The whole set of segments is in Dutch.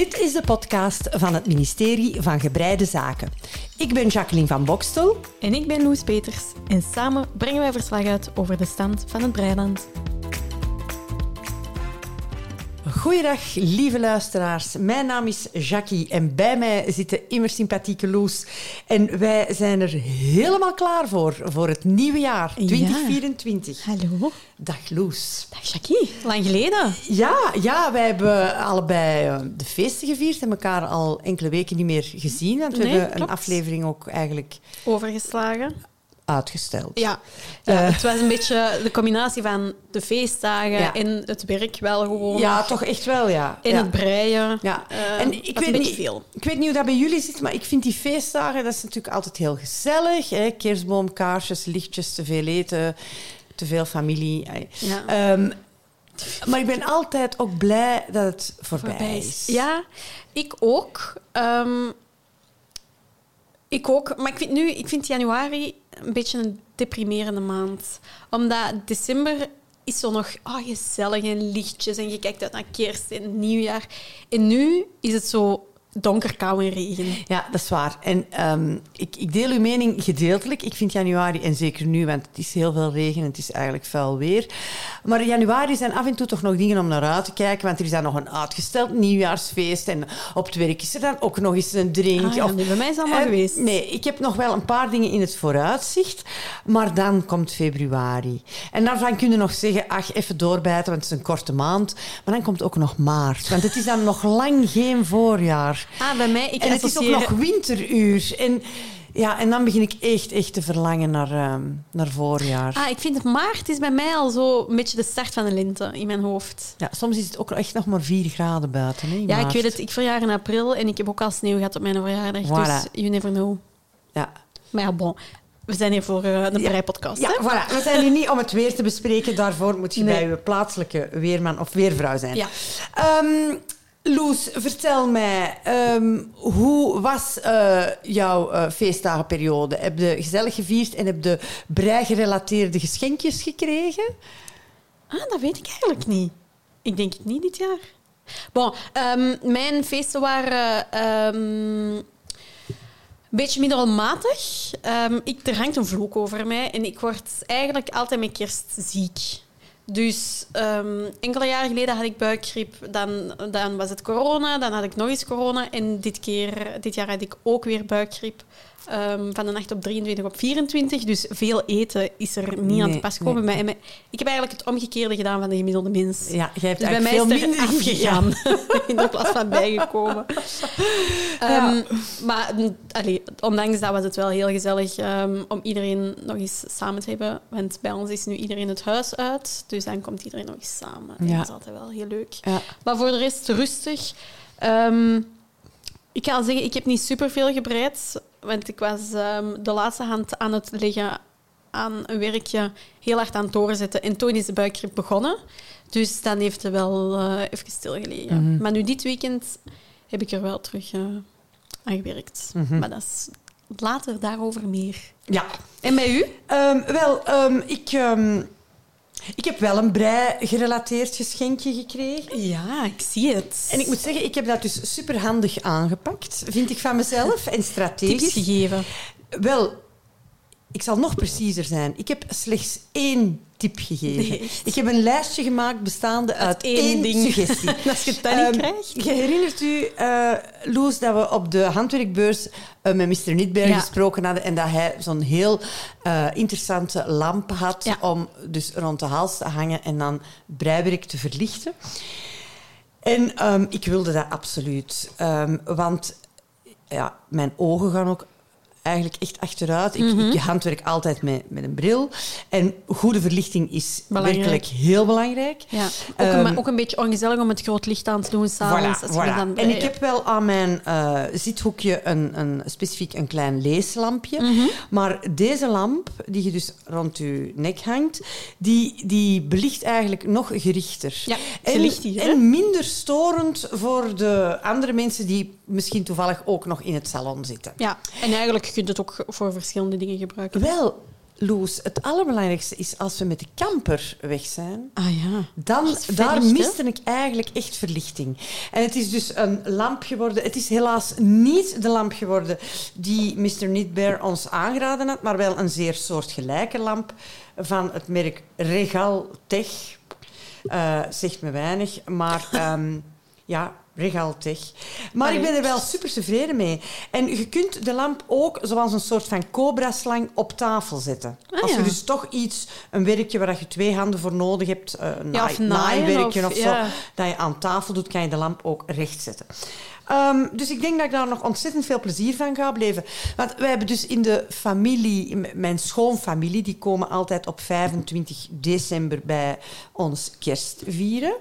Dit is de podcast van het ministerie van Gebreide Zaken. Ik ben Jacqueline van Bokstel. En ik ben Loes Peters. En samen brengen wij verslag uit over de stand van het Breiland. Goeiedag, lieve luisteraars. Mijn naam is Jackie en bij mij zitten immer sympathieke Loes. En wij zijn er helemaal klaar voor, voor het nieuwe jaar, 2024. Hallo. Dag Loes. Dag Jackie. Lang geleden. Ja, ja, wij hebben allebei eh, de feesten gevierd en elkaar al enkele weken niet meer gezien. Want we Nee, hebben klopt. een aflevering ook eigenlijk Overgeslagen. Uitgesteld. Ja. ja Eh. het was een beetje de combinatie van de feestdagen Ja. en het werk wel gewoon. Ja, toch echt wel, ja. En ja. het breien. Ja, Eh, en ik weet, niet, veel. ik weet niet hoe dat bij jullie zit, maar ik vind die feestdagen, dat is natuurlijk altijd heel gezellig. Hè? Kerstboom, kaarsjes, lichtjes, te veel eten, te veel familie. Ja. Ehm, maar ik ben altijd ook blij dat het voorbij, voorbij is. Ja, ik ook. Ehm, ik ook. Maar ik vind nu, ik vind januari een beetje een deprimerende maand. Omdat december is zo nog ah, gezellig en lichtjes en je kijkt uit naar kerst en nieuwjaar. En nu is het zo donker, kou en regen. Ja, dat is waar. En ehm, ik, ik deel uw mening gedeeltelijk. Ik vind januari, en zeker nu, want het is heel veel regen en het is eigenlijk vuil weer. Maar januari zijn af en toe toch nog dingen om naar uit te kijken, want er is dan nog een uitgesteld nieuwjaarsfeest en op het werk is er dan ook nog eens een drink. Ah, ja, nee, bij mij is het allemaal Eh, geweest. Nee, ik heb nog wel een paar dingen in het vooruitzicht, maar dan komt februari. En daarvan kun je nog zeggen, ach, even doorbijten, want het is een korte maand. Maar dan komt ook nog maart, want het is dan nog lang geen voorjaar. Ah, bij mij, ik En het is ook nog winteruur. En, ja, en dan begin ik echt, echt te verlangen naar, ehm, naar voorjaar. Ah, ik vind het maart is bij mij al zo een beetje de start van de lente in mijn hoofd. Ja, soms is het ook echt nog maar 4 graden buiten. Hè, Ja, ik weet het. Ik verjaar in april en ik heb ook al sneeuw gehad op mijn verjaardag. Voilà. Dus you never know. Ja. Maar ja, bon. We zijn hier voor eh, een Ja. breipodcast. Ja, hè? voilà. We zijn hier niet om het weer te bespreken. Daarvoor moet je Nee. bij uw plaatselijke weerman of weervrouw zijn. Ja. Ehm, Loes, vertel mij, ehm, hoe was eh, jouw eh, feestdagenperiode? Heb je gezellig gevierd en heb je brei-gerelateerde geschenkjes gekregen? Ah, dat weet ik eigenlijk niet. Ik denk het niet dit jaar. Bon, ehm, mijn feesten waren ehm, een beetje middelmatig. Ik, er hangt een vloek over mij en ik word eigenlijk altijd met kerst ziek. Dus ehm, enkele jaren geleden had ik buikgriep, dan, dan was het corona, dan had ik nog eens corona en dit, keer, dit jaar had ik ook weer buikgriep. Ehm, van de nacht op 23 op 24. Dus veel eten is er niet aan te pas gekomen. bij mij. Ik heb eigenlijk het omgekeerde gedaan van de gemiddelde mens. Ja, jij hebt Dus bij mij is veel er minder afgegaan in de plaats van bijgekomen. Ehm, maar allee, ondanks dat was het wel heel gezellig ehm, om iedereen nog eens samen te hebben. Want bij ons is nu iedereen het huis uit. Dus dan komt iedereen nog eens samen. Ja. Dat is altijd wel heel leuk. Ja. Maar voor de rest rustig. Ik ga zeggen, ik heb niet superveel gebreid. Want ik was ehm, de laatste hand aan het leggen aan een werkje heel hard aan het doorzetten. En toen is de buikgriep begonnen. Dus dan heeft het wel eh, even stilgelegen. Mhm. Maar nu dit weekend heb ik er wel terug eh, aan gewerkt. Mhm. Maar dat is later daarover meer. Ja. En bij u? Ehm, wel, ehm, ik, ik heb wel een brei-gerelateerd geschenkje gekregen. Ja, ik zie het. En ik moet zeggen, ik heb dat dus superhandig aangepakt, vind ik van mezelf. En tips strategisch. gegeven. Wel, ik zal nog preciezer zijn. Ik heb slechts één tip gegeven. Nee, ik heb een lijstje gemaakt bestaande uit, één één, ding. suggestie. Als je het dan Ehm, niet krijgt. Je herinnert u, eh, Loes, dat we op de handwerkbeurs eh, met Mr. Nitberg Ja. gesproken hadden en dat hij zo'n heel eh, interessante lamp had Ja. om dus rond de hals te hangen en dan breiwerk te verlichten. En ehm, ik wilde dat absoluut. Ehm, want ja, mijn ogen gaan ook eigenlijk echt achteruit. Ik, Mhm. ik handwerk altijd met, met een bril. En goede verlichting is Belangrijk. werkelijk heel belangrijk. Ja. Ook, Ehm, een, maar ook een beetje ongezellig om het groot licht aan te doen s'avonds. Voilà, voilà. dan En ik heb wel aan mijn eh, zithoekje een, een, specifiek een klein leeslampje. Mhm. Maar deze lamp, die je dus rond je nek hangt, die, die belicht eigenlijk nog gerichter. Ja, en, en minder storend voor de andere mensen die misschien toevallig ook nog in het salon zitten. Ja, en eigenlijk je het ook voor verschillende dingen gebruiken. Wel, Loes, het allerbelangrijkste is als we met de camper weg zijn. Ah ja. Dan, daar hè? miste ik eigenlijk echt verlichting. En het is dus een lamp geworden. Het is helaas niet de lamp geworden die Mr. Neatbear ons aangeraden had, maar wel een zeer soortgelijke lamp van het merk Regal Tech. Eh, zegt me weinig, maar ehm, ja, Regal Tech. Maar ik ben er wel super tevreden mee. En je kunt de lamp ook zoals een soort van cobra-slang op tafel zetten. Ah, Als je ja. dus toch iets, een werkje waar je twee handen voor nodig hebt, eh, een Ja, naaien naaiwerkje of- of, zo, ja. dat je aan tafel doet, kan je de lamp ook recht zetten. Ehm, dus ik denk dat ik daar nog ontzettend veel plezier van ga beleven. Want wij hebben dus in de familie, mijn schoonfamilie, die komen altijd op 25 december bij ons kerst vieren.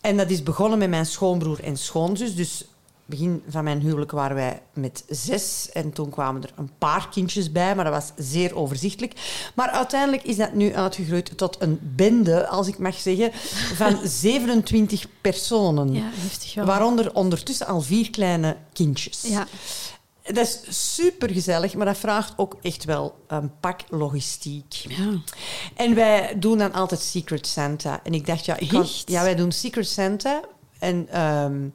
En dat is begonnen met mijn schoonbroer en schoonzus. Dus begin van mijn huwelijk waren wij met zes. En toen kwamen er een paar kindjes bij, maar dat was zeer overzichtelijk. Maar uiteindelijk is dat nu uitgegroeid tot een bende, als ik mag zeggen, van 27 personen. Ja, heftig wel. Waaronder ondertussen al vier kleine kindjes. Ja. Dat is super gezellig, maar dat vraagt ook echt wel een pak logistiek. ja. En wij doen dan altijd Secret Santa. En ik dacht, ja, ik kan, Echt? ja wij doen Secret Santa. En ehm,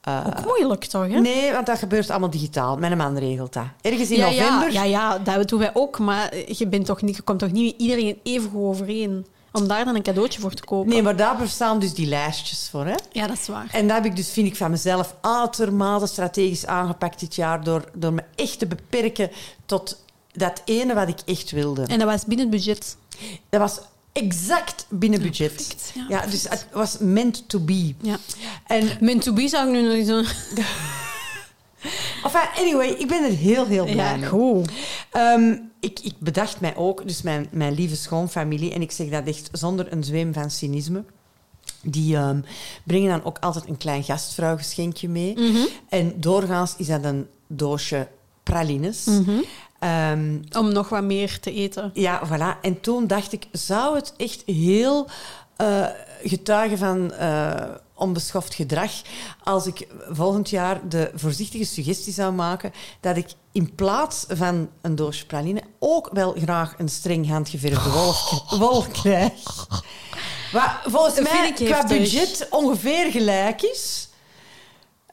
eh, Ook moeilijk toch, hè? nee, want dat gebeurt allemaal digitaal. Mijn man regelt dat. Ergens in ja, november. Ja, ja, ja, dat doen wij ook. Maar je, bent toch niet, je komt toch niet met iedereen even overeen? Om daar dan een cadeautje voor te kopen. Nee, maar daar bestaan dus die lijstjes voor. Hè? Ja, dat is waar. En dat heb ik dus, vind ik, van mezelf uitermate strategisch aangepakt dit jaar. Door, door me echt te beperken tot dat ene wat ik echt wilde. En dat was binnen het budget. Dat was exact binnen budget. perfect, ja, ja, dus het was meant to be. Ja. En Mijn to be zou ik nu nog zo... Enfin, anyway, ik ben er heel, heel blij Ja, mee. goed. Ehm, ik, ik bedacht mij ook, dus mijn, mijn lieve schoonfamilie, en ik zeg dat echt zonder een zweem van cynisme, die ehm, brengen dan ook altijd een klein gastvrouwgeschenkje mee. Mhm. En doorgaans is dat een doosje pralines. Mhm. Ehm, Om nog wat meer te eten. ja, voilà. En toen dacht ik, zou het echt heel eh, getuigen van eh, onbeschoft gedrag als ik volgend jaar de voorzichtige suggestie zou maken dat ik in plaats van een doosje praline ook wel graag een streng handgeverfde wolf, wolf krijg. Wat volgens Dat mij qua budget ongeveer gelijk is.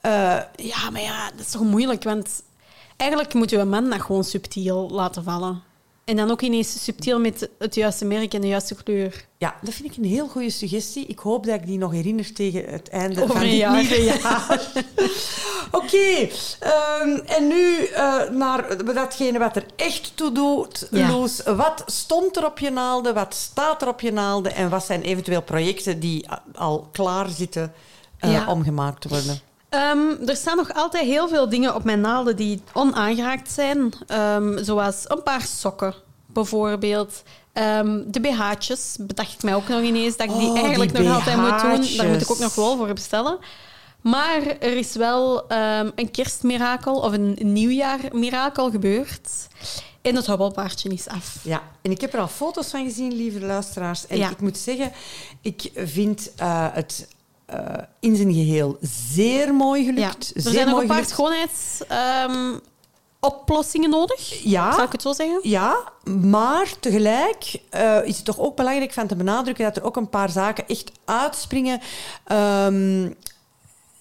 Eh, Ja, maar ja, dat is toch moeilijk, want eigenlijk moet je een man dat gewoon subtiel laten vallen. En dan ook ineens subtiel met het juiste merk en de juiste kleur. Ja, dat vind ik een heel goede suggestie. Ik hoop dat ik die nog herinner tegen het einde Over van dit jaar. nieuwe jaar. Oké, ehm, en nu eh, naar datgene wat er echt toe doet, Ja. Loes. Wat stond er op je naalden? Wat staat er op je naalden? En wat zijn eventueel projecten die al klaar zitten eh, Ja. om gemaakt te worden? Ehm, er staan nog altijd heel veel dingen op mijn naalden die onaangeraakt zijn. Ehm, zoals een paar sokken, bijvoorbeeld. Ehm, de BH'tjes, bedacht ik mij ook nog ineens dat ik die Oh, eigenlijk die nog altijd moet doen. Daar moet ik ook nog wel voor bestellen. Maar er is wel een kerstmirakel of een nieuwjaarmirakel gebeurd. En het hobbelpaardje is af. Ja, en ik heb er al foto's van gezien, lieve luisteraars. En Ja. ik moet zeggen, ik vind eh, het eh, in zijn geheel zeer mooi Ja. gelukt. Er zeer zijn nog een paar schoonheidsoplossingen nodig. Ja. Zou ik het zo zeggen? Ja, maar tegelijk eh, is het toch ook belangrijk van te benadrukken dat er ook een paar zaken echt uitspringen ehm,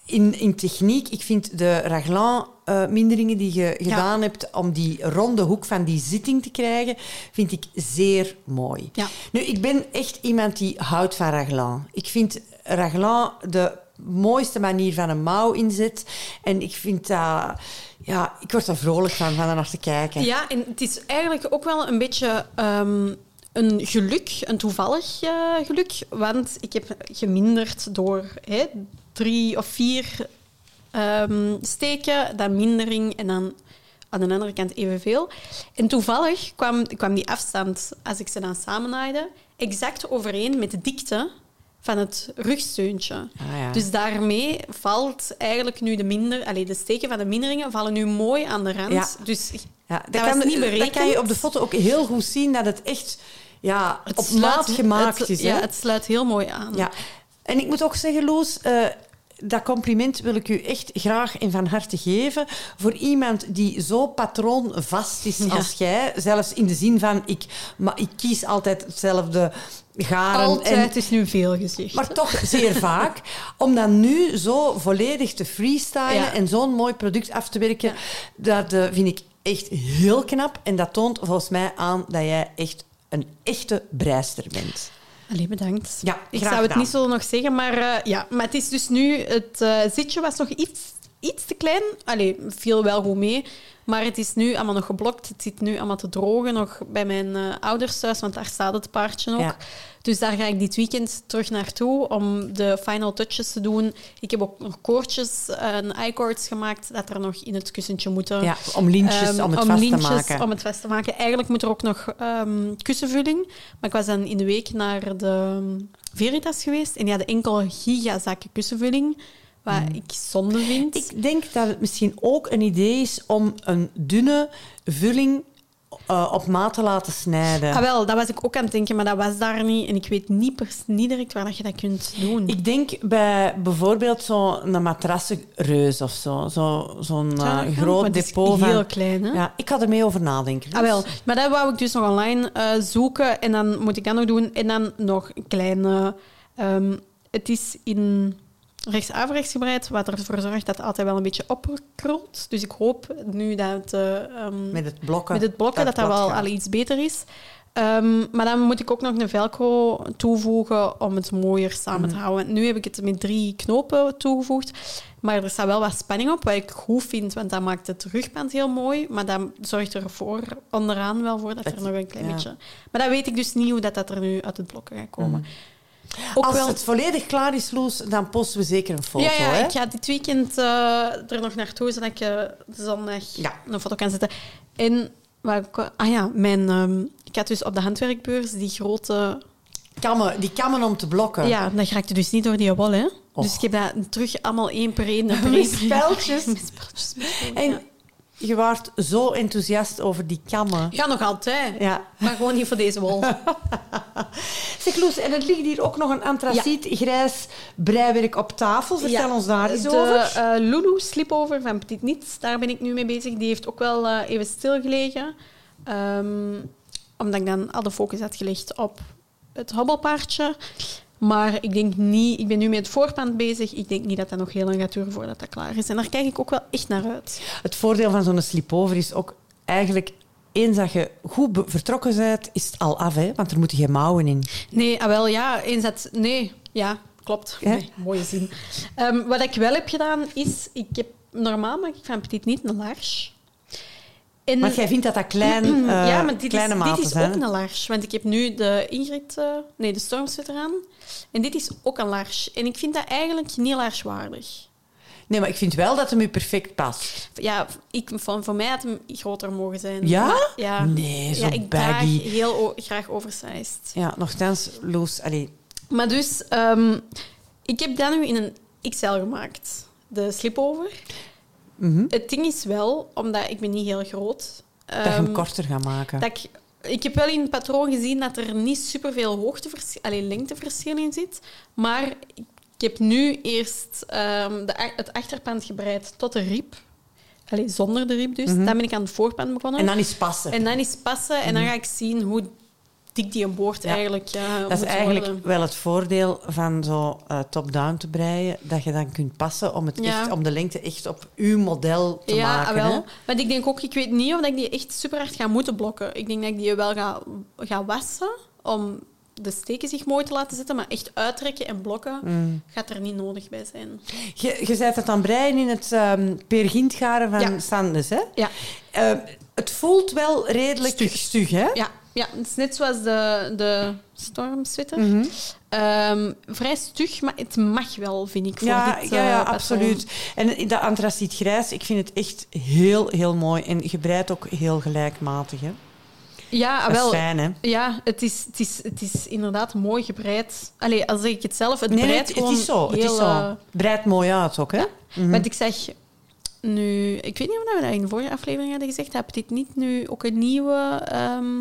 in, in techniek. Ik vind de Raglan-minderingen die je gedaan hebt om die ronde hoek van die zitting te krijgen, vind ik zeer mooi. Ja. Nu, ik ben echt iemand die houdt van Raglan. Ik vind Raglan de mooiste manier van een mouw inzet. En ik vind dat... Ja, ik word er vrolijk van, van naar te kijken. Ja, en het is eigenlijk ook wel een beetje ehm, een geluk, een toevallig eh, geluk. Want ik heb geminderd door hè, drie of vier ehm, steken, dan mindering en dan aan de andere kant evenveel. En toevallig kwam, kwam die afstand, als ik ze dan samennaaide, exact overeen met de dikte van het rugsteuntje. Ah, ja. Dus daarmee valt eigenlijk nu de minder... Allee, de steken van de minderingen vallen nu mooi aan de rand. Ja. Dus Ja, dat was niet Dat kan je berekend. op de foto ook heel goed zien dat het echt ja, op sluit- maat gemaakt het- is. Ja, het sluit heel mooi aan. Ja. En ik moet ook zeggen, Loes, eh, dat compliment wil ik u echt graag en van harte geven. Voor iemand die zo patroonvast is als jij. Zelfs in de zin van, ik, maar ik kies altijd hetzelfde garen. Altijd is nu veel gezegd. Maar toch zeer vaak. Om dan nu zo volledig te freestylen Ja. en zo'n mooi product af te werken, dat eh, vind ik echt heel knap. En dat toont volgens mij aan dat jij echt een echte breister bent. Allee, bedankt. Ja, ik zou het gedaan. niet zo nog zeggen, maar, eh, ja, maar het is dus nu... Het eh, zitje was nog iets, iets te klein. Allee, viel wel goed mee. Maar het is nu allemaal nog geblokt. Het zit nu allemaal te drogen nog bij mijn eh, ouders thuis, want daar staat het paardje nog. Ja. Dus daar ga ik dit weekend terug naartoe om de final touches te doen. Ik heb ook nog koordjes en i-cords gemaakt dat er nog in het kussentje moeten. Ja, om lintjes Ehm, om het vast lintjes te maken. om het vast te maken. Eigenlijk moet er ook nog ehm, kussenvulling. Maar ik was dan in de week naar de Veritas geweest en die hadden enkel gigazakken kussenvulling, wat Hmm. ik zonde vind. Ik denk dat het misschien ook een idee is om een dunne vulling eh, op maat te laten snijden. Ah, wel, dat was ik ook aan het denken, maar dat was daar niet. En ik weet niet, pers- niet direct waar dat je dat kunt doen. Ik denk bij bijvoorbeeld zo'n matrassenreus of zo. zo zo'n Zou eh, dat gaan? groot depot van... heel klein, hè? Ja, ik ga er mee over nadenken. Ah, wel. Maar dat wou ik dus nog online eh, zoeken. En dan moet ik dat nog doen. En dan nog een kleine... ehm, het is in rechts-averechts gebreid, wat ervoor zorgt dat het altijd wel een beetje opkrult. Dus ik hoop nu dat ehm, Met het blokken. met het blokken dat dat wel gaat. al iets beter is. Ehm, maar dan moet ik ook nog een velcro toevoegen om het mooier samen te houden. Nu heb ik het met drie knopen toegevoegd. Maar er staat wel wat spanning op, wat ik goed vind, want dat maakt het rugband heel mooi. Maar dat zorgt ervoor onderaan wel voor dat Dat- er nog een klein ja. beetje... Maar dat weet ik dus niet hoe dat, dat er nu uit het blokken gaat komen. Ook Als wel... het volledig klaar is, Loes, dan posten we zeker een foto. ja, ja hè? ik ga dit weekend eh, er nog naartoe, zodat ik eh, zondag Ja. een foto kan zetten. En, waar ik, ah ja, mijn, ehm, ik had dus op de handwerkbeurs die grote... Kammen, die kammen om te blokken. Ja, dat raakte dus niet door die wol, hè. Dus ik heb dat terug allemaal één per één... Met speltjes. Met speltjes. met speltjes, En ja. Je waart zo enthousiast over die kammen. Ja, nog altijd. Ja. Maar gewoon niet voor deze wol. Zeg Loes, en er ligt hier ook nog een antraciet grijs breiwerk op tafel. Vertel Ja, ons daar eens de, over. eh, Lulu Slipover van Petit Niets, daar ben ik nu mee bezig. Die heeft ook wel eh, even stilgelegen. Ehm, omdat ik dan al de focus had gelegd op het hobbelpaardje. Maar ik denk niet... Ik ben nu met het voorpand bezig. Ik denk niet dat dat nog heel lang gaat duren voordat dat klaar is. En daar kijk ik ook wel echt naar uit. Het voordeel van zo'n slipover is ook eigenlijk... Eens dat je goed vertrokken bent, is het al af, hè? want er moeten geen mouwen in. Nee, ah, wel, ja. Eens dat... Nee, ja, klopt. Ja. Nee, mooie zin. Ehm, wat ik wel heb gedaan, is... Ik heb, normaal maak ik van Petit niet een large. En, Want jij vindt dat dat klein, eh, ja, maar dit kleine is, maten dit is zijn. ook een large. Want ik heb nu de Ingrid... eh, nee, de Stormsweater aan. En dit is ook een large. En ik vind dat eigenlijk niet largewaardig. Nee, maar ik vind wel dat hem u perfect past. Ja, ik, van, voor mij had hem groter mogen zijn. Ja? Maar, ja. Nee, zo ja, ik baggy. heel graag oversized. Ja, nogthans, Loes, allee, Maar dus, ehm, ik heb dat nu in een XL gemaakt. De slipover. Mhm, Het ding is wel, omdat ik ben niet heel groot... dat je hem ehm, korter gaat maken. dat ik, ik heb wel in het patroon gezien dat er niet superveel hoogteverschil, alleen lengteverschil in zit. Maar ik heb nu eerst ehm, de, het achterpand gebreid tot de rib. Allee, zonder de rib dus. Dan ben ik aan het voorpand begonnen. Mhm. En dan is passen. En dan is passen en dan ga ik zien hoe dik die een boord Ja. eigenlijk ja, dat is eigenlijk worden. wel het voordeel van zo eh, top-down te breien, dat je dan kunt passen om, het Ja. echt, om de lengte echt op uw model te ja, maken. wel. Maar ik denk ook, ik weet niet of ik die echt super hard ga moeten blokken. Ik denk dat ik die wel ga, ga wassen om de steken zich mooi te laten zetten, maar echt uittrekken en blokken Mm. gaat er niet nodig bij zijn. Je, je bent het aan breien in het um, pergintgaren van Ja. Sandes, hè? Ja, Eh, het voelt wel redelijk Stug. stug, hè? ja, ja het is net zoals de, de stormsweater. Ehm, vrij stug, maar het mag wel, vind ik, voor Ja, dit ja, ja eh, absoluut. En dat antraciet grijs, ik vind het echt heel, heel mooi. En je breidt ook heel gelijkmatig, hè? Ja, wel. fijn, hè? Ja, het is, het, is, het is inderdaad mooi gebreid. Allee, als zeg ik het zelf, het Nee, nee, breidt het, het is zo. Het is heel, zo. Breidt mooi uit ook, hè? Ja. Mhm. Want ik zeg nu, ik weet niet of we dat in de vorige aflevering hadden gezegd, heb dit niet nu ook een nieuwe ehm,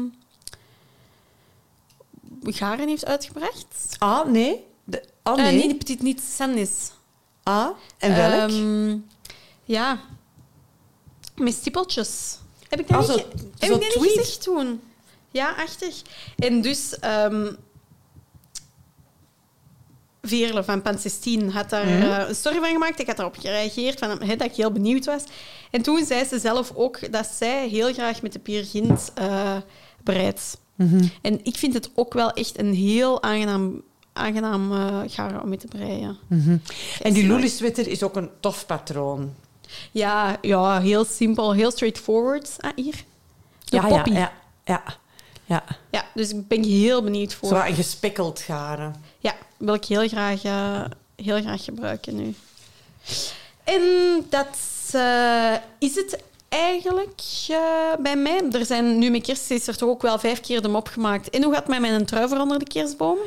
garen heeft uitgebracht? Ah, nee. De, ah, Eh, nee. nee, dit niet. Ah, en welk? Ehm, ja, met stippeltjes. Heb ik dat Ah, niet, zo- heb zo ik dat niet gezegd toen? Ja, achtig. En dus... ehm Veerle van Pan 16 had daar Mhm. eh, een story van gemaakt. Ik had daarop gereageerd, van, dat ik heel benieuwd was. En toen zei ze zelf ook dat zij heel graag met de Pier Gint eh Mhm. En ik vind het ook wel echt een heel aangenaam, aangenaam eh garen om mee te breien. Mhm. En die Is Luli sweater is ook een tof patroon. Ja, ja, heel simpel, heel straightforward. Ah, hier. De ja, poppy. ja, Ja, ja, ja, ja. dus ik ben heel benieuwd voor. Zo een gespikkeld garen. Ja, wil ik heel graag, eh, heel graag gebruiken nu. En dat eh, is het eigenlijk eh, bij mij. Er zijn nu met kerst is er toch ook wel vijf keer de mop gemaakt. En hoe gaat met mijn trui voor onder de kerstboom?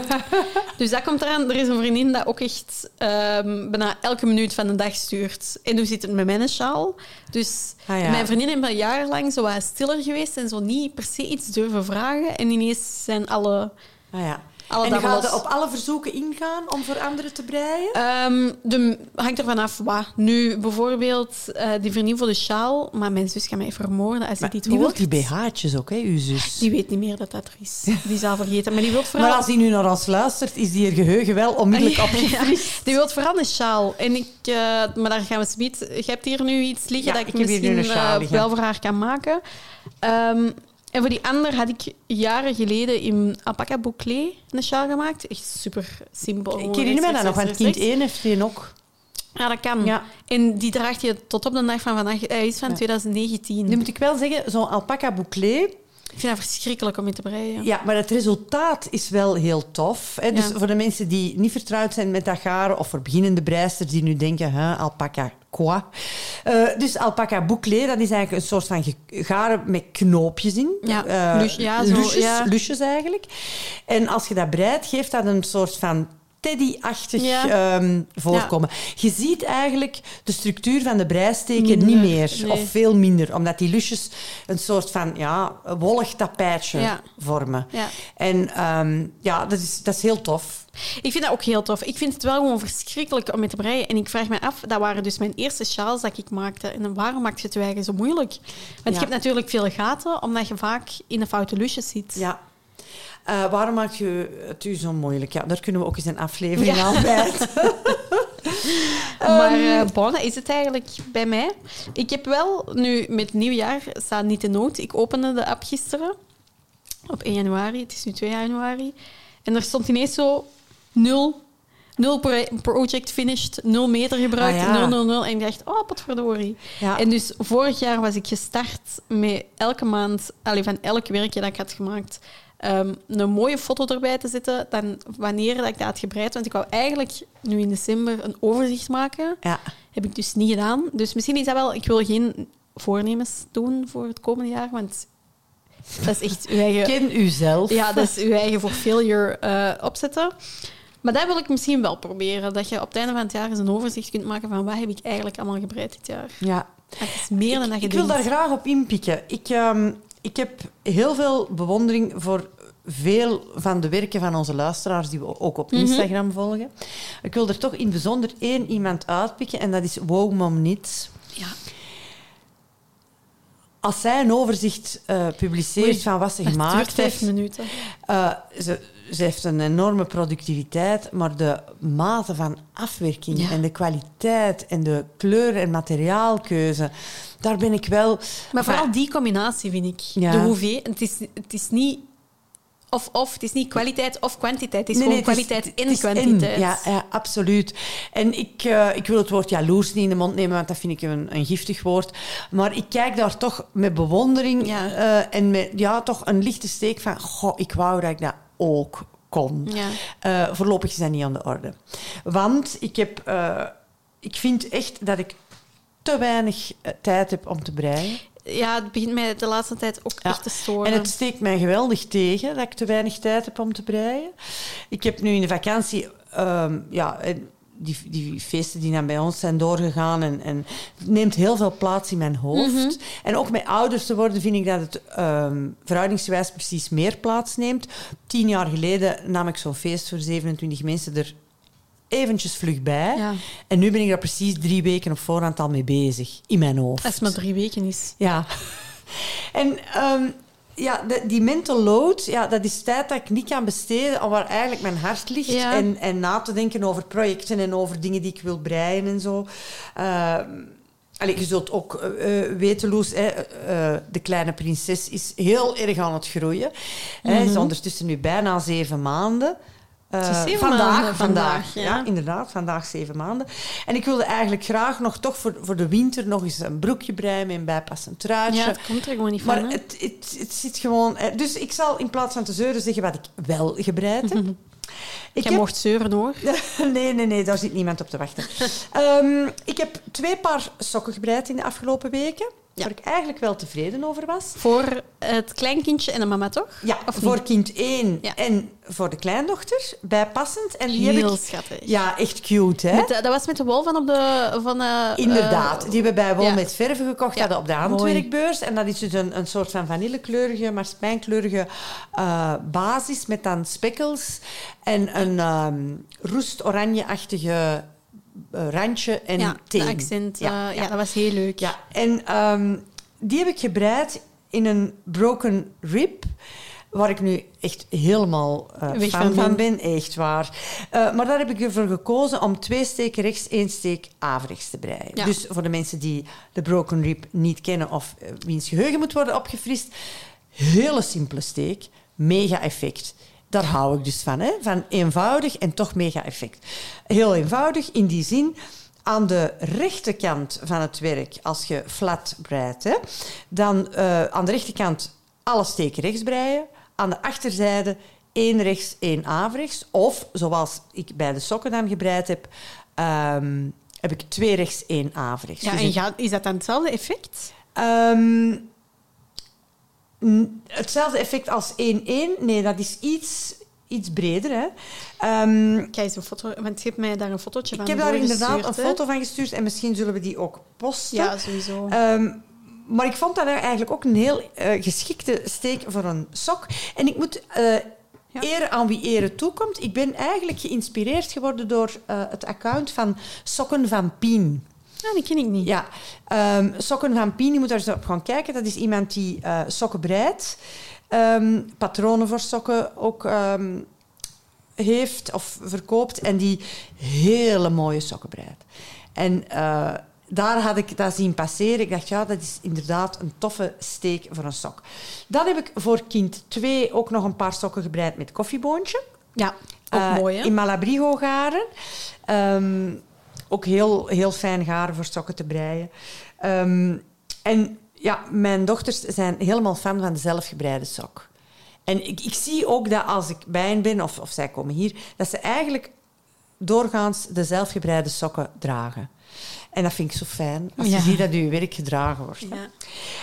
dus dat komt eraan. Er is een vriendin dat ook echt ehm, bijna elke minuut van de dag stuurt. En hoe zit het met mijn sjaal? Dus Ah, ja. mijn vriendin heeft al jarenlang zo wat stiller geweest en zo niet per se iets durven vragen. En ineens zijn alle... Ah, ja. Alle en ga je op alle verzoeken ingaan om voor anderen te breien? Ehm de, hangt er vanaf wat. Nu, bijvoorbeeld, eh, die vriendin voor de sjaal. Maar mijn zus gaat mij vermoorden als die dit die wil hoort. die BH'tjes ook, hè, uw zus. Die weet niet meer dat dat er is. Die zal vergeten. Maar die wil vooral... Maar als hij nu naar ons luistert, is die er geheugen wel onmiddellijk Ja, opgefrist. die wil vooral een sjaal. En ik, eh, maar daar gaan we zoiets... Je hebt hier nu iets liggen Ja, dat ik, ik misschien eh, wel voor haar kan maken. Ehm, en voor die ander had ik jaren geleden in alpaca bouclé een sjaal gemaakt. Echt super simpel. Ik herinner me dat nog, want kind 1 heeft die ook. Ja, dat kan. Ja. En die draagt je tot op de dag van vandaag. Hij is van Ja. 2019. Nu moet ik wel zeggen, zo'n alpaca bouclé, Ik vind dat verschrikkelijk om mee te breien. ja, maar het resultaat is wel heel tof. Hè? Dus Ja. voor de mensen die niet vertrouwd zijn met dat garen, of voor beginnende breisters die nu denken, alpaca Eh, dus alpaca bouclé, dat is eigenlijk een soort van garen met knoopjes in. Ja, Eh, ja, zo, lusjes, ja. lusjes eigenlijk. En als je dat breidt, geeft dat een soort van teddy-achtig Ja. ehm, voorkomen. Je ziet eigenlijk de structuur van de breisteken niet meer, nee. of veel minder, omdat die lusjes een soort van ja, wollig tapijtje Ja. vormen. Ja. En ehm, ja, dat is, dat is heel tof. Ik vind dat ook heel tof. Ik vind het wel gewoon verschrikkelijk om mee te breien. En ik vraag me af, dat waren dus mijn eerste sjaals dat ik maakte. En waarom maakt je het eigen zo moeilijk? Want je hebt natuurlijk veel gaten, omdat je vaak in de foute lusjes zit. Ja. Eh, waarom maakt je het u zo moeilijk? Ja, daar kunnen we ook eens een aflevering Ja. aan. Maar bon, dat is het eigenlijk bij mij. Ik heb wel nu met nieuwjaar staat niet de nood. Ik opende de app gisteren op 1 januari. Het is nu 2 januari. En er stond ineens zo nul. Nul pro- project finished, nul meter gebruikt, Ah, ja. nul, nul, nul. En ik dacht, oh, potverdorie. Ja. En dus vorig jaar was ik gestart met elke maand, allee, van elk werkje dat ik had gemaakt, ehm, een mooie foto erbij te zetten. Dan wanneer dat ik dat had gebreid. Want ik wou eigenlijk nu in december een overzicht maken. ja. Heb ik dus niet gedaan. Dus misschien is dat wel... Ik wil geen voornemens doen voor het komende jaar, want dat is echt uw eigen... Ken uzelf. Ja, dat is uw eigen voor failure eh, opzetten. Maar dat wil ik misschien wel proberen. Dat je op het einde van het jaar eens een overzicht kunt maken van wat heb ik eigenlijk allemaal gebreid dit jaar. ja. Het is meer dan dat je Ik wil daar graag op inpikken. Ik, ehm, ik heb heel veel bewondering voor veel van de werken van onze luisteraars die we ook op Mhm. Instagram volgen. Ik wil er toch in bijzonder één iemand uitpikken en dat is Wow Mom Knits. Ja. Als zij een overzicht eh, publiceert Oei, van wat ze gemaakt heeft, minuten. eh, ze, ze heeft een enorme productiviteit, maar de mate van afwerking Ja. en de kwaliteit en de kleur- en materiaalkeuze, daar ben ik wel... Maar vooral die combinatie vind ik. Ja. De hoeveel. Het is, het is niet of-of. Het is niet kwaliteit of kwantiteit. Het is Nee, nee, gewoon is- kwaliteit is kwantiteit. Ja, ja, absoluut. En ik, eh, ik wil het woord jaloers niet in de mond nemen, want dat vind ik een, een giftig woord. Maar ik kijk daar toch met bewondering Ja. eh, en met ja, toch een lichte steek van... Goh, ik wou dat ik dat ook kon. Ja. Eh, voorlopig is dat niet aan de orde. Want ik, heb, ik vind echt dat ik te weinig eh, tijd heb om te breien. ja, het begint mij de laatste tijd ook Ja. echt te storen. En het steekt mij geweldig tegen dat ik te weinig tijd heb om te breien. Ik heb nu in de vakantie... ehm, ja, en die, die feesten die dan bij ons zijn doorgegaan. En, en het neemt heel veel plaats in mijn hoofd. Mhm. En ook met ouder te worden vind ik dat het verhoudingsgewijs precies meer plaats neemt. Tien jaar geleden nam ik zo'n feest voor 27 mensen er eventjes vlug bij. Ja. En nu ben ik daar precies drie weken op voorhand al mee bezig. In mijn hoofd. Als het maar drie weken is. Ja. En ehm, ja, de- die mental load, ja, dat is tijd dat ik niet kan besteden aan waar eigenlijk mijn hart ligt. Ja. En, en na te denken over projecten en over dingen die ik wil breien en zo. Allee, je zult ook eh, eh, weten, Loes, hè, eh, de kleine prinses is heel erg aan het groeien. Hij is ondertussen nu bijna zeven maanden. Eh, vandaag, maanden vandaag, vandaag, ja. ja. inderdaad, vandaag zeven maanden. En ik wilde eigenlijk graag nog toch voor, voor de winter nog eens een broekje breien met een bijpassend truitje. Ja, het komt er gewoon niet van. Maar het, het, het zit gewoon... eh, Dus ik zal in plaats van te zeuren zeggen wat ik wel gebreid heb. Ik Jij mocht zeuren hoor. Nee, nee, nee, daar zit niemand op te wachten. Ehm, ik heb twee paar sokken gebreid in de afgelopen weken. Ja. Waar ik eigenlijk wel tevreden over was. Voor het kleinkindje en de mama, toch? Ja, Of voor niet? kind 1 Ja. en voor de kleindochter, bijpassend. En die Heel heb ik... schattig. Ja, echt cute, hè? Met dat was met de wol van op de... Van, eh, Inderdaad, eh, die we bij Wol ja. met verven gekocht Ja, hadden op de handwerkbeurs. En dat is dus een, een soort van vanillekleurige, maar spijnkleurige eh, basis met dan spekkels en een ehm roest-oranje-achtige randje en ja, teen. accent. eh, Ja, ja, ja. dat was heel leuk. Ja, en ehm, die heb ik gebreid in een broken rib. Waar ik nu echt helemaal eh, fan van van ben. echt waar. Eh, maar daar heb ik ervoor gekozen om twee steken rechts, één steek averechts te breien. Ja. Dus voor de mensen die de broken rib niet kennen of eh, wiens geheugen moet worden opgefrist, hele simpele steek, mega effect. Daar hou ik dus van, hè? van eenvoudig en toch mega effect. Heel eenvoudig in die zin, aan de rechterkant van het werk, als je flat breidt, hè, dan eh, aan de rechterkant alle steken rechts breien, aan de achterzijde één rechts, één averechts. Of, zoals ik bij de sokken dan gebreid heb, ehm, heb ik twee rechts, één averechts. Ja, Dus en gaat- is dat dan hetzelfde effect? Ehm, hetzelfde effect als 1-1. Nee, dat is iets, iets breder. Hè. Ehm, Kijk eens een foto, want je hebt mij daar een fotootje van ik heb daar inderdaad een foto van gestuurd en misschien zullen we die ook posten. Ja, sowieso. Ehm, maar ik vond dat eigenlijk ook een heel eh, geschikte steek voor een sok. En ik moet Ja. ere aan wie ere toekomt. Ik ben eigenlijk geïnspireerd geworden door eh, het account van Sokken van Pien. Ja, die ken ik niet. Ja, ehm, Sokken van Pien, je moet daar eens op gaan kijken. Dat is iemand die eh, sokken breidt. Ehm, patronen voor sokken ook ehm, heeft of verkoopt. En die hele mooie sokken breidt. En eh, daar had ik dat zien passeren. Ik dacht, ja, dat is inderdaad een toffe steek voor een sok. Dan heb ik voor kind 2 ook nog een paar sokken gebreid met koffieboontje. Ja, ook Eh, mooi, hè? In Malabrigo garen. Ook heel, heel fijn garen voor sokken te breien. Ehm, en ja, mijn dochters zijn helemaal fan van de zelfgebreide sok. En ik, ik zie ook dat als ik bij hen ben, of, of zij komen hier, dat ze eigenlijk doorgaans de zelfgebreide sokken dragen. En dat vind ik zo fijn, als Ja. je ziet dat je werk gedragen wordt. Ja.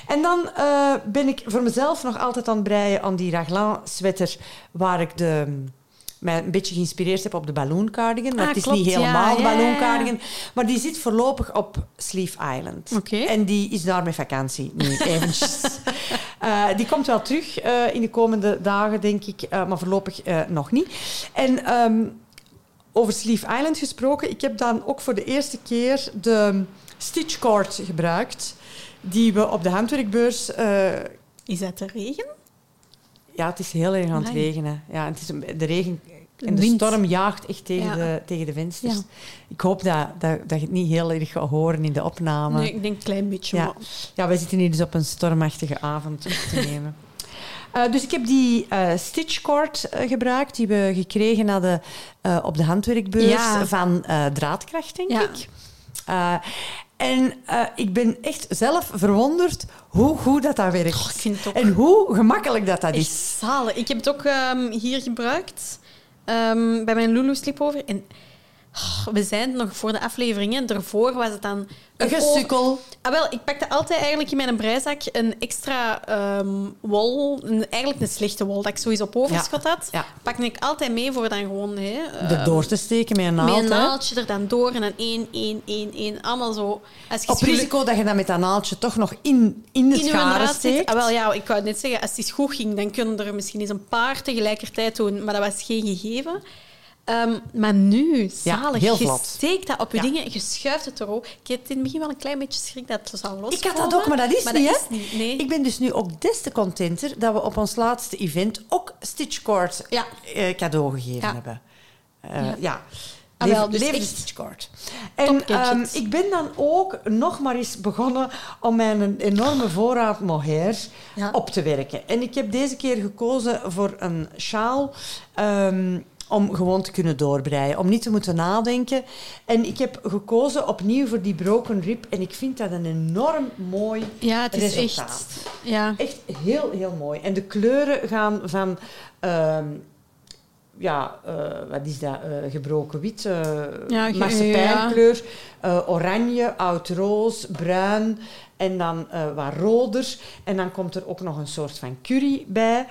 En dan eh, ben ik voor mezelf nog altijd aan het breien aan die raglan sweater waar ik de, mij een beetje geïnspireerd heb op de balloon cardigan. Maar Ah, het is klopt, niet helemaal ja, de balloon cardigan. Maar die zit voorlopig op Sleeve Island. En die is daar met vakantie nu, eventjes. Eh, die komt wel terug eh, in de komende dagen, denk ik. eh, maar voorlopig nog niet. En ehm, over Sleeve Island gesproken. Ik heb dan ook voor de eerste keer de stitchcord gebruikt. Die we op de handwerkbeurs... Is dat de regen? Ja, het is heel erg aan het regenen. Ja, het is een, de regen en de Wind. storm jaagt echt tegen, Ja. de, tegen de vensters. Ja. Ik hoop dat, dat, dat je het niet heel erg gaat horen in de opname. Nee, ik denk een klein beetje. Ja. maar- Ja, wij zitten hier dus op een stormachtige avond op te nemen. Eh, dus ik heb die eh stitchcord eh, gebruikt, die we gekregen hadden op de handwerkbeurs van Draadkracht, denk ik. En eh, ik ben echt zelf verwonderd hoe goed dat, dat werkt. Oh, ik vind het ook En hoe gemakkelijk dat dat echt is. Ik heb het ook ehm, hier gebruikt ehm, bij mijn Lulu sleepover. En we zijn nog voor de afleveringen. Daarvoor was het dan Een gesukkel. Ah, wel, ik pakte altijd eigenlijk in mijn breizak een extra ehm, wol. Een, eigenlijk een slechte wol, dat ik sowieso op overschot had. Ja. Pakte ik altijd mee voor dan gewoon... Hè, Er ehm, door te steken met een naald. Met een hè. naaldje er dan door en dan één, één, één, één. Allemaal zo. Als je Op risico dat je dat met dat naaldje toch nog in, in het in zit. steekt. Ah, wel, ja, ik wou net zeggen, als het goed ging, dan kunnen er misschien eens een paar tegelijkertijd doen. Maar dat was geen gegeven. Ehm, maar nu, zalig. je steekt dat op je Ja. dingen, je schuift het erop. Ik had in het begin wel een klein beetje schrik dat het zou loskomen. Ik had dat ook, maar dat is maar niet, dat hè? is niet, nee. Ik ben dus nu ook des te contenter dat we op ons laatste event ook Stitchcord Ja. eh, cadeau gegeven hebben. Eh, Ja. ja. Ah, wel, dus Stitchcord. En ehm, ik ben dan ook nog maar eens begonnen om mijn enorme voorraad mohair op te werken. En ik heb deze keer gekozen voor een sjaal ehm, om gewoon te kunnen doorbreien, om niet te moeten nadenken. En ik heb gekozen opnieuw voor die broken rib en ik vind dat een enorm mooi Ja, het is resultaat. echt... Ja. Echt heel, heel mooi. En de kleuren gaan van... ehm, ja, eh, wat is dat? Eh, gebroken wit, eh Ja, oranje, oud roos, bruin en dan eh, wat roder. En dan komt er ook nog een soort van curry bij.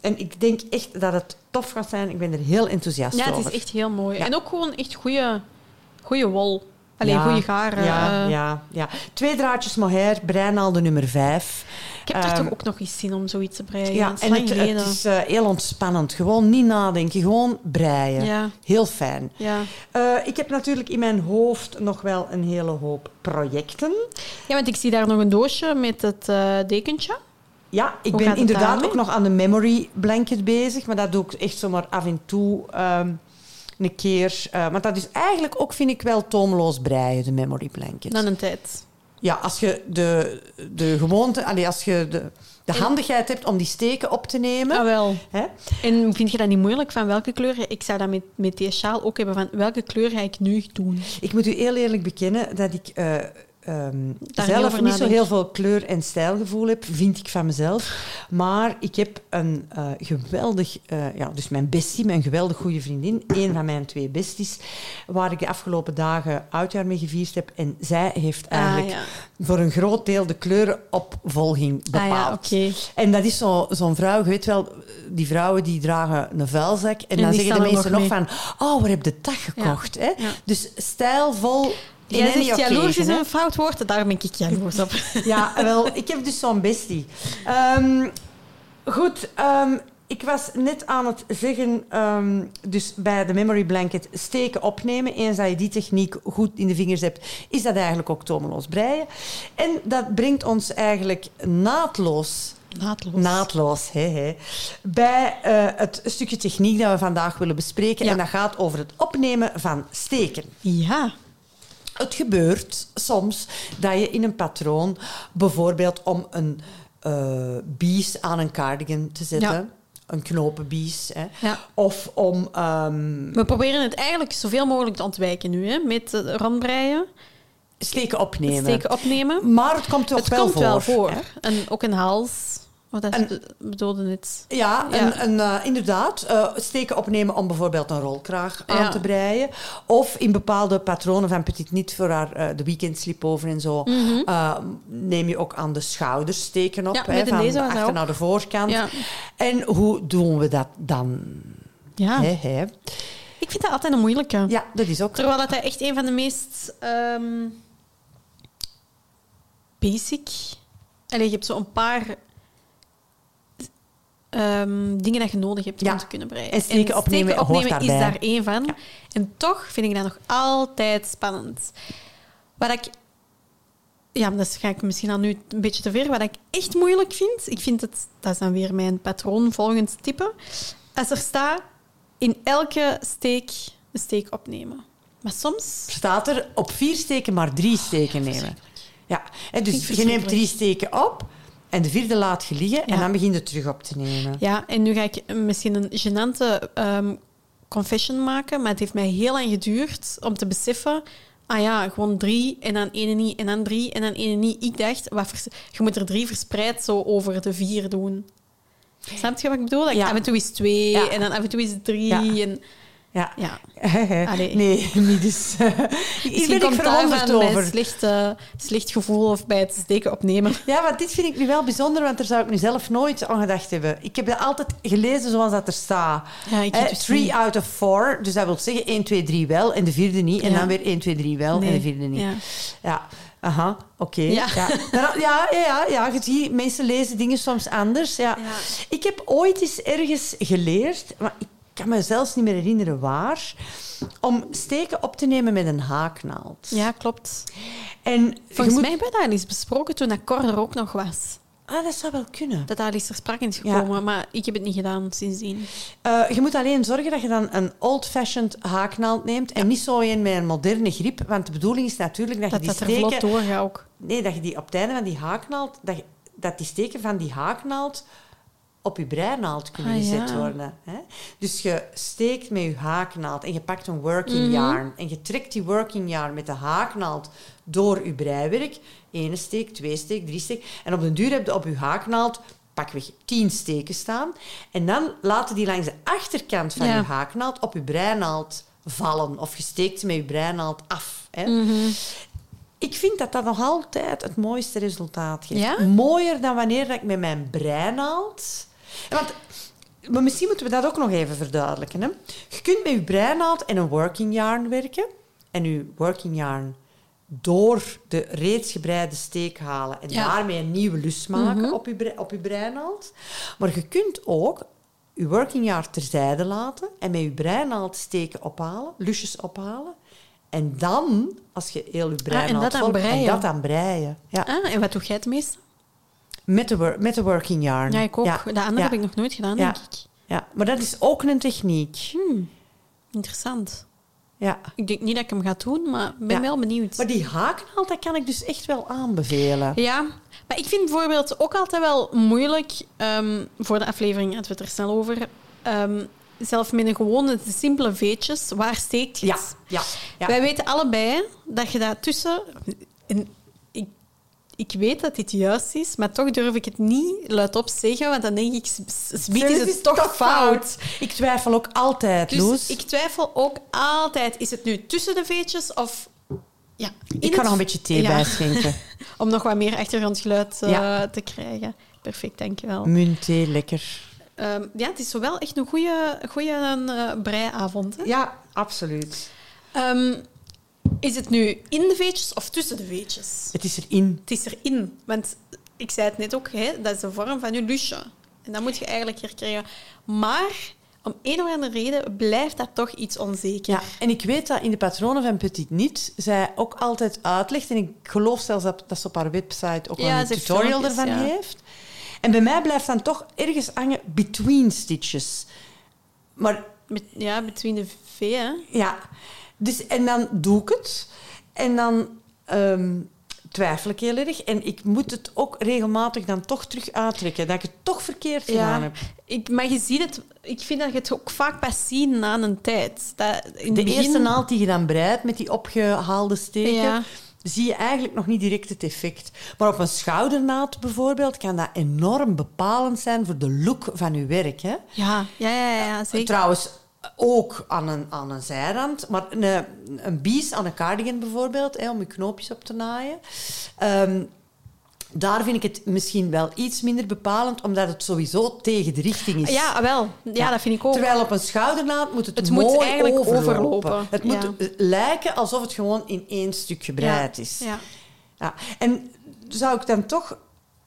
En ik denk echt dat het tof gaat zijn. Ik ben er heel enthousiast ja, over. het is echt heel mooi. Ja. En ook gewoon echt goede wol. Alleen Ja, goede garen. Ja, eh. ja, ja. Twee draadjes mohair, breinaalde nummer vijf. Ik heb er Ehm, toch ook nog eens zin om zoiets te breien. Ja, Het is en het, het is eh, heel ontspannend. Gewoon niet nadenken, gewoon breien. Ja. Heel fijn. Ja. Eh, ik heb natuurlijk in mijn hoofd nog wel een hele hoop projecten. ja, want ik zie daar nog een doosje met het dekentje. Ja, ik Hoe ben inderdaad ook nog aan de memory blanket bezig, maar dat doe ik echt zomaar af en toe ehm, een keer. Eh, want dat is eigenlijk ook, vind ik, wel toomloos breien, de memory blanket. Dan een tijd. Ja, als je de, de gewoonte, allee, als je de, de handigheid hebt om die steken op te nemen. Ah, wel. Hè? En vind je dat niet moeilijk van welke kleur? Ik zou dat met, met die sjaal ook hebben van welke kleur ga ik nu doen? Ik moet u heel eerlijk bekennen dat ik eh, ehm, zelf niet zo heel veel kleur- en stijlgevoel heb, vind ik van mezelf. Maar ik heb een eh, geweldig, eh, ja, dus mijn bestie, mijn geweldig goede vriendin, een van mijn twee besties, waar ik de afgelopen dagen oudjaar mee gevierd heb. En zij heeft eigenlijk Ah, ja. voor een groot deel de kleurenopvolging bepaald. Ah, ja. En dat is zo- zo'n vrouw, je weet wel, die vrouwen die dragen een vuilzak. En, En dan zeggen de mensen nog nog van, oh, waar heb je dat gekocht? Hè? Dus stijlvol. Jij zegt jaloers is een fout woord, daar ben ik jaloers op. Ja, wel, ik heb dus zo'n bestie. Ehm, goed, ehm, ik was net aan het zeggen, ehm, dus bij de memory blanket steken opnemen. Eens dat je die techniek goed in de vingers hebt, is dat eigenlijk ook tomeloos breien. En dat brengt ons eigenlijk naadloos Naadloos. Naadloos, hè, hè. Bij eh, het stukje techniek dat we vandaag willen bespreken. Ja. En dat gaat over het opnemen van steken. Ja. Het gebeurt soms dat je in een patroon, bijvoorbeeld om een eh, bies aan een cardigan te zetten, Ja. een knopenbies, hè, Ja. of om. ehm, We proberen het eigenlijk zoveel mogelijk te ontwijken nu, hè, met randbreien, steken opnemen. steken opnemen. Maar het komt toch het wel komt voor. wel voor. hè? En ook een hals. Wat dat En- bedoelde net. Ja, Ja. en, en, eh, inderdaad. eh, steken opnemen om bijvoorbeeld een rolkraag aan Ja. te breien. Of in bepaalde patronen van Petit Niet voor haar eh, de weekend sleepover en zo. eh, neem je ook aan de schouders steken op. Mhm. Ja, hè, van de achter ook. naar de voorkant. En hoe doen we dat dan? Ja. Ik vind dat altijd een moeilijke. Ja, dat is ook... Terwijl dat dat echt een van de meest ehm, basic... Allee, je hebt zo een paar ehm, dingen dat je nodig hebt Ja. om te kunnen breien. En steken opnemen opnemen is daar één van. En toch vind ik dat nog altijd spannend. Wat ik... Ja, dat ga ik misschien al nu een beetje te ver. Wat ik echt moeilijk vind, ik vind het... Dat is dan weer mijn patroon volgens type. Als er staat, in elke steek een steek opnemen. Maar soms... Staat er op vier steken maar drie steken nemen. Ja, hè, dus je neemt drie steken op en de vierde laat je liggen en dan begin je terug op te nemen. Ja, en nu ga ik misschien een gênante ehm, confession maken, maar het heeft mij heel lang geduurd om te beseffen... Ah ja, gewoon drie en dan ene niet en dan drie en dan ene niet. Ik dacht, wat je moet er drie verspreid zo over de vier doen. Snap je wat ik bedoel? Dat Ja. Af en toe is twee Ja. en dan af en toe is drie. En, Ja. ja. nee, niet dus. Hier Misschien ben ik verwonderd over. slecht, eh, slecht gevoel of bij het steken opnemen. Ja, want dit vind ik nu wel bijzonder, want daar zou ik nu zelf nooit aan gedacht hebben. Ik heb dat altijd gelezen zoals dat er staat. Ja, ik Eh, dus three niet. out of four, dus dat wil zeggen 1, 2, 3 wel en de vierde niet. En Ja. dan weer 1, 2, 3 wel en Nee. de vierde niet. Ja. Ja, aha, oké. Ja. Ja. Ja. Ja, ja, ja, ja, je ziet, mensen lezen dingen soms anders. Ja. Ja. Ik heb ooit eens ergens geleerd, maar ik kan me zelfs niet meer herinneren waar, om steken op te nemen met een haaknaald. Ja, klopt. En Volgens moet- mij hebben we dat al eens besproken toen dat Cor er ook nog was. Ah, dat zou wel kunnen. Dat dat al eens ter sprake is gekomen, maar ik heb het niet gedaan sindsdien. Eh, je moet alleen zorgen dat je dan een old-fashioned haaknaald neemt en niet zo een met een moderne grip, want de bedoeling is natuurlijk dat, Dat je dat die er steken... vlot doorgaat ook. Nee, dat je die op het einde van die haaknaald... Dat, je- dat die steken van die haaknaald op je breinaald kunnen Ah, gezet ja. worden. Hè? Dus je steekt met je haaknaald en je pakt een working Mhm. yarn. En je trekt die working yarn met de haaknaald door je breiwerk. Ene steek, twee steek, drie steek. En op den duur heb je op je haaknaald pakweg tien steken staan. En dan laten die langs de achterkant van Ja. je haaknaald op je breinaald vallen. Of je steekt ze met je breinaald af. Hè? Mhm. Ik vind dat dat nog altijd het mooiste resultaat geeft. Ja? Mooier dan wanneer ik met mijn breinaald... Want maar misschien moeten we dat ook nog even verduidelijken. Hè? Je kunt met je breinaald en een working yarn werken. En je working yarn door de reeds gebreide steek halen. En Ja. daarmee een nieuwe lus maken op, je, bre- op je breinaald. Maar je kunt ook je working yarn terzijde laten. En met je breinaald steken ophalen. Lusjes ophalen. En dan, als je heel je breinaald Ah, dat dan volgt, breien. En dat dan breien. Ja. Ah, en wat doe jij het meest? Met, de wor- met de working yarn. Ja, ik ook. Ja. Dat andere Ja. heb ik nog nooit gedaan, Ja. denk ik. Ja, maar dat is ook een techniek. Hmm, interessant. Ja. Ik denk niet dat ik hem ga doen, maar ik ben wel benieuwd. Maar die haaknaald, dat kan ik dus echt wel aanbevelen. Ja, maar ik vind bijvoorbeeld ook altijd wel moeilijk, ehm, voor de aflevering hadden we het er snel over, ehm, zelf met een gewone simpele veetjes, waar steekt je Ja, ja, ja. Wij weten allebei dat je dat tussen... En ik, weet dat dit juist is, maar toch durf ik het niet luidop zeggen, want dan denk ik, is het toch fout. Ik twijfel ook altijd, Dus Loes. ik twijfel ook altijd, is het nu tussen de veetjes of... Ja, Ik ga nog een beetje thee Ja. bijschenken. Om nog wat meer achtergrondgeluid eh, Ja. te krijgen. Perfect, dankjewel. Muntthee, lekker. Ehm, ja, het is wel echt een goede, goede eh, breiavond. Hè? Ja, absoluut. Ehm, is het nu in de veetjes of tussen de veetjes? Het is erin. Het is erin. Want ik zei het net ook, hè, dat is de vorm van je lusje. En dat moet je eigenlijk herkrijgen. Maar om een of andere reden blijft dat toch iets onzeker. Ja, en ik weet dat in de patronen van Petit Niet zij ook altijd uitlegt, en ik geloof zelfs dat, dat ze op haar website ook Ja, een tutorial filmpjes, ervan ja. heeft. En bij mij blijft dan toch ergens hangen between stitches. Maar Met, ja, between de V, hè. ja, dus, en dan doe ik het. En dan ehm, twijfel ik heel erg. En ik moet het ook regelmatig dan toch terug uittrekken. Dat ik het toch verkeerd gedaan heb. Ik, maar je ziet het... Ik vind dat je het ook vaak pas ziet na een tijd. Dat in De begin- eerste naald die je dan breidt met die opgehaalde steken, Ja. zie je eigenlijk nog niet direct het effect. Maar op een schoudernaad bijvoorbeeld kan dat enorm bepalend zijn voor de look van je werk. Hè? Ja, ja, ja, ja, ja, zeker. Trouwens, ook aan een, aan een zijrand. Maar een, een bies aan een cardigan bijvoorbeeld, hè, om je knoopjes op te naaien. Ehm, daar vind ik het misschien wel iets minder bepalend, omdat het sowieso tegen de richting is. Ja, wel. Ja, dat vind ik ook. Terwijl op een schoudernaad moet het, Het moet mooi eigenlijk overlopen. overlopen, Het moet ja. lijken alsof het gewoon in één stuk gebreid is. Ja. Ja. En zou ik dan toch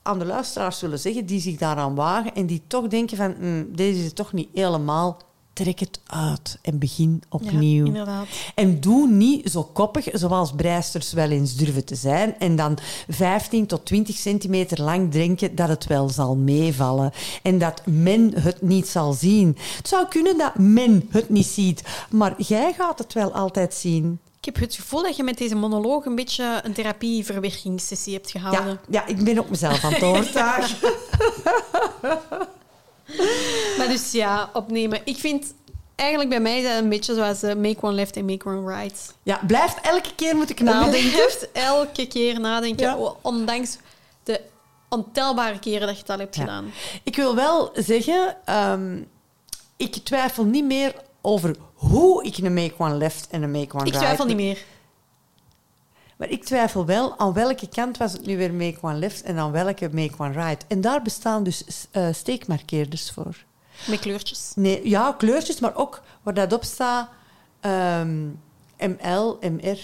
aan de luisteraars willen zeggen die zich daaraan wagen en die toch denken van "Hmm, deze is het toch niet helemaal, trek het uit en begin opnieuw. Ja. En doe niet zo koppig zoals breisters wel eens durven te zijn. En dan 15 tot 20 centimeter lang denken dat het wel zal meevallen. En dat men het niet zal zien. Het zou kunnen dat men het niet ziet. Maar jij gaat het wel altijd zien. Ik heb het gevoel dat je met deze monoloog een beetje een therapieverwerkingssessie hebt gehouden. Ja, ja, ik ben ook mezelf aan het. Maar dus ja, opnemen. Ik vind eigenlijk bij mij is dat een beetje zoals eh, make one left en make one right. Ja, blijft elke keer moet ik Je nadenken. blijft elke keer nadenken, Ja. ondanks de ontelbare keren dat je het al hebt Ja. gedaan. Ik wil wel zeggen, ehm, ik twijfel niet meer over hoe ik een make one left en een make one Ik right twijfel niet meer. Maar ik twijfel wel aan welke kant was het nu weer make one left en aan welke make one right. En daar bestaan dus eh, steekmarkeerders voor. Met kleurtjes. Nee, ja, kleurtjes, maar ook waar dat op staat ehm, ML, MR.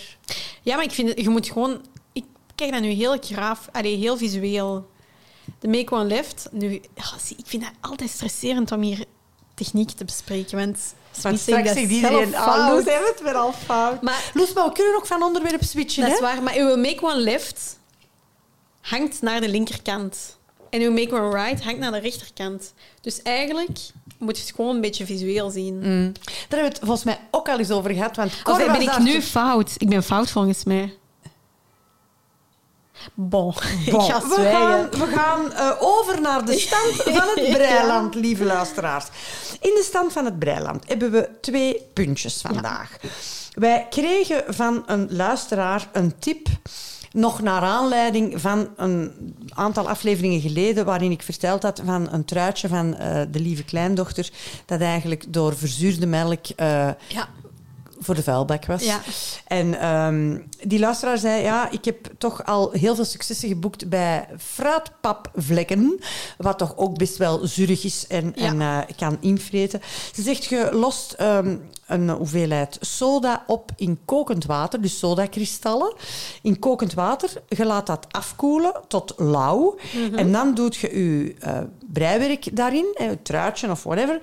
Ja, maar ik vind je moet gewoon... Ik kijk dat nu heel graaf, allee, heel visueel. De make one left. Nu, zie, ik vind dat altijd stresserend om hier techniek te bespreken. Want, Want zegt straks zegt iedereen, ah. Loes heeft het weer al fout. Maar Loes, maar we kunnen ook van onderwerp switchen, dat hè? is waar. Maar uw make one left hangt naar de linkerkant. En uw make one right hangt naar de rechterkant. Dus eigenlijk moet je het gewoon een beetje visueel zien. Mm. Daar hebben we het volgens mij ook al eens over gehad. Want Cor Of ben ik nu fout? Ik ben fout volgens mij. Bon, ik Bon, ga we gaan, we gaan eh, over naar de stand van het breiland, lieve luisteraars. In de stand van het breiland hebben we twee puntjes vandaag. Wij kregen van een luisteraar een tip, nog naar aanleiding van een aantal afleveringen geleden, waarin ik verteld had van een truitje van eh, de lieve kleindochter, dat eigenlijk door verzuurde melk eh, Ja. Voor de vuilbak was. Ja. En ehm, die luisteraar zei, ja, ik heb toch al heel veel successen geboekt bij fruitpapvlekken, wat toch ook best wel zurig is en, Ja. en eh, kan invreten. Ze zegt, je lost ehm, een hoeveelheid soda op in kokend water, dus sodakristallen, in kokend water. Je laat dat afkoelen tot lauw. En dan doet je je eh, breiwerk daarin, eh, je truitje of whatever.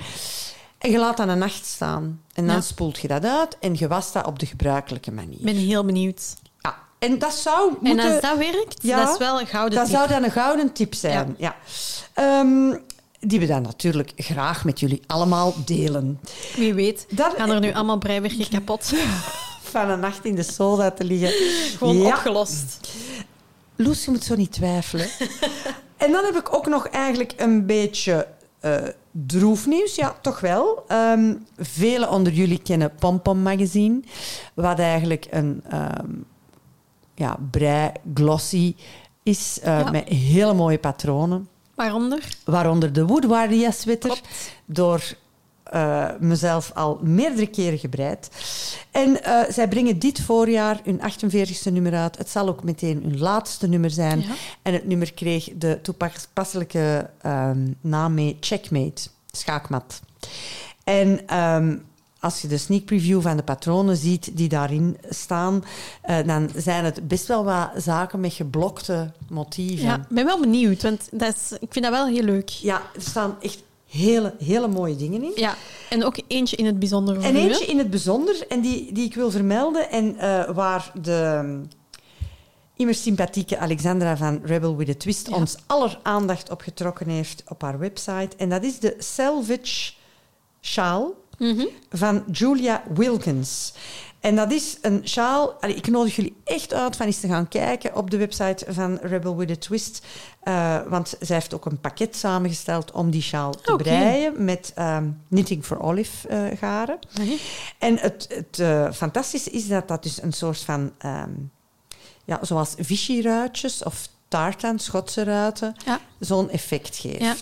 En je laat dat een nacht staan. En dan Ja. spoelt je dat uit en je wast dat op de gebruikelijke manier. Ik ben heel benieuwd. Ja. En dat zou En moeten... als dat werkt, Ja, dat is wel een gouden dat tip. zou dan een gouden tip zijn. Ja. Ehm, die we dan natuurlijk graag met jullie allemaal delen. Wie weet, Dan- gaan er nu allemaal breiwerken kapot. Van een nacht in de soda te liggen. Gewoon opgelost. Loes, je moet zo niet twijfelen. en dan heb ik ook nog eigenlijk een beetje eh droefnieuws. Ja, toch wel. Ehm velen onder jullie kennen Pom Pom Magazine. Wat eigenlijk een ehm ja, brei glossy is. eh, Ja. Met hele mooie patronen. Waaronder? Waaronder de Woodwardia sweater. Klopt. Door eh, mezelf al meerdere keren gebreid. En eh, zij brengen dit voorjaar hun 48e nummer uit. Het zal ook meteen hun laatste nummer zijn. Ja. En het nummer kreeg de toepasselijke ehm, naam mee Checkmate, schaakmat. En ehm, als je de sneak preview van de patronen ziet die daarin staan, eh, dan zijn het best wel wat zaken met geblokte motieven. Ja, ik ben wel benieuwd, want dat is, ik vind dat wel heel leuk. Ja, er staan echt hele, hele mooie dingen in. Ja, en ook eentje in het bijzonder En eentje in het bijzonder, en die, die ik wil vermelden, en eh, waar de um, immers sympathieke Alexandra van Rebel with a Twist Ja. ons aller aandacht op getrokken heeft op haar website. En dat is de Salvage Sjaal Mhm. van Julia Wilkins. En dat is een sjaal. allee, ik nodig jullie echt uit van eens te gaan kijken op de website van Rebel with a Twist. Eh, want zij heeft ook een pakket samengesteld om die sjaal te breien met ehm, Knitting for Olive eh, garen. Nee. En het, het eh, fantastische is dat dat dus een soort van, ehm, ja, zoals Vichy-ruitjes of tartan, Schotse ruiten, Ja. zo'n effect geeft. Ja.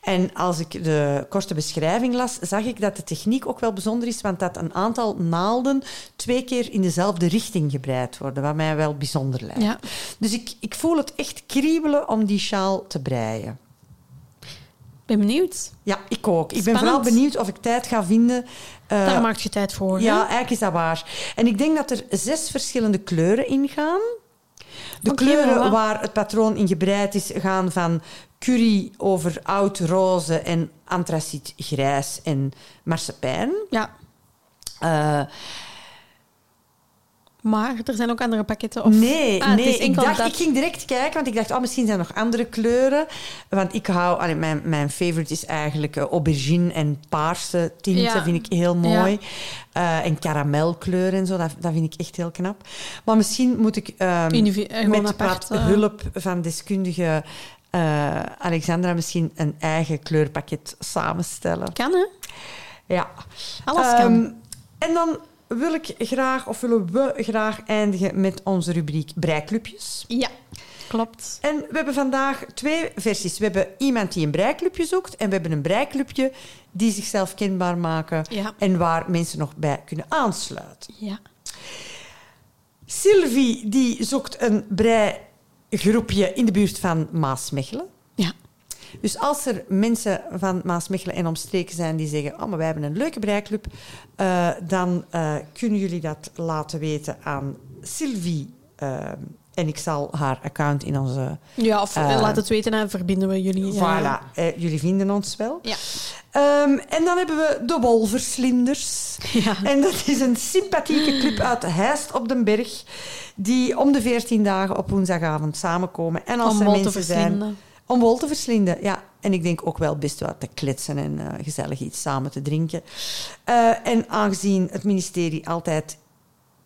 En als ik de korte beschrijving las, zag ik dat de techniek ook wel bijzonder is, want dat een aantal naalden twee keer in dezelfde richting gebreid worden, wat mij wel bijzonder lijkt. Ja. Dus ik, ik voel het echt kriebelen om die sjaal te breien. ben benieuwd. Ja, ik ook. Ik ben vooral benieuwd of ik tijd ga vinden. eh, Daar maak je tijd voor. ja, eigenlijk is dat waar. En ik denk dat er zes verschillende kleuren in gaan. De kleuren waar het patroon in gebreid is, gaan van curry over oud roze en antraciet grijs en marsepein. Ja. Eh, Maar er zijn ook andere pakketten? Of... nee, Ah, nee ik, dacht, dat. ik ging direct kijken, want ik dacht, oh, misschien zijn er nog andere kleuren. Want ik hou, allee, mijn, mijn favorite is eigenlijk eh, aubergine en paarse tinten, Ja. vind ik heel mooi. Eh, en karamelkleur en zo, dat, dat vind ik echt heel knap. Maar misschien moet ik ehm, eh, met apart, wat hulp van deskundige Alexandra misschien een eigen kleurpakket samenstellen. Kan, hè? Ja. Alles Ehm, kan. En dan wil ik graag, of willen we graag eindigen met onze rubriek breiklubjes. Ja, klopt. En we hebben vandaag twee versies. We hebben iemand die een breiklubje zoekt en we hebben een breiklubje die zichzelf kenbaar maken Ja. en waar mensen nog bij kunnen aansluiten. Ja. Sylvie die zoekt een breigroepje in de buurt van Maasmechelen. Dus als er mensen van Maasmechelen en omstreken zijn die zeggen: Oh, maar wij hebben een leuke breiklub, eh, dan eh, kunnen jullie dat laten weten aan Sylvie. eh, en ik zal haar account in onze. Ja, of laat het weten en verbinden we jullie. Voilà, jullie vinden ons wel. Ja. Ehm, en dan hebben we de Wolverslinders. Ja. En dat is een sympathieke club uit Heist op den Berg, die om de 14 dagen op woensdagavond samenkomen. En als Om er mensen zijn... Om wol te verslinden, ja. En ik denk ook wel best wat te kletsen en eh, gezellig iets samen te drinken. Eh, en aangezien het ministerie altijd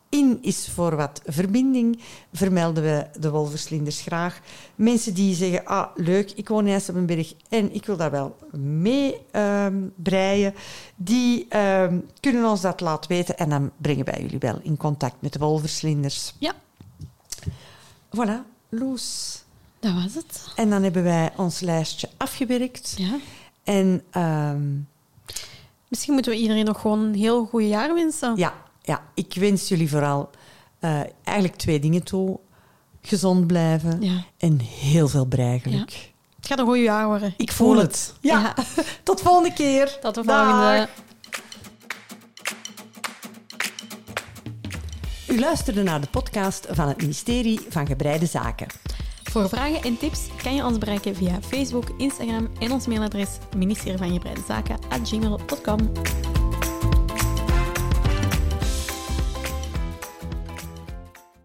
in is voor wat verbinding, vermelden we de wolverslinders graag. Mensen die zeggen, ah, leuk, ik woon in IJsselbenberg en ik wil daar wel mee ehm, breien, die ehm, kunnen ons dat laten weten en dan brengen wij jullie wel in contact met de wolverslinders. Ja, Voilà, Loes. Dat was het. En dan hebben wij ons lijstje afgewerkt. Ja. En ehm, Misschien moeten we iedereen nog gewoon een heel goed jaar wensen. ja, ja, ik wens jullie vooral eh, eigenlijk twee dingen toe. Gezond blijven Ja. en heel veel breigeluk. Het gaat een goed jaar worden. Ik voel het. Ja. Ja. Tot volgende keer. Tot de volgende. U luisterde naar de podcast van het ministerie van Gebreide Zaken. Voor vragen en tips kan je ons bereiken via Facebook, Instagram en ons mailadres ministerie van Zaken gmail.com.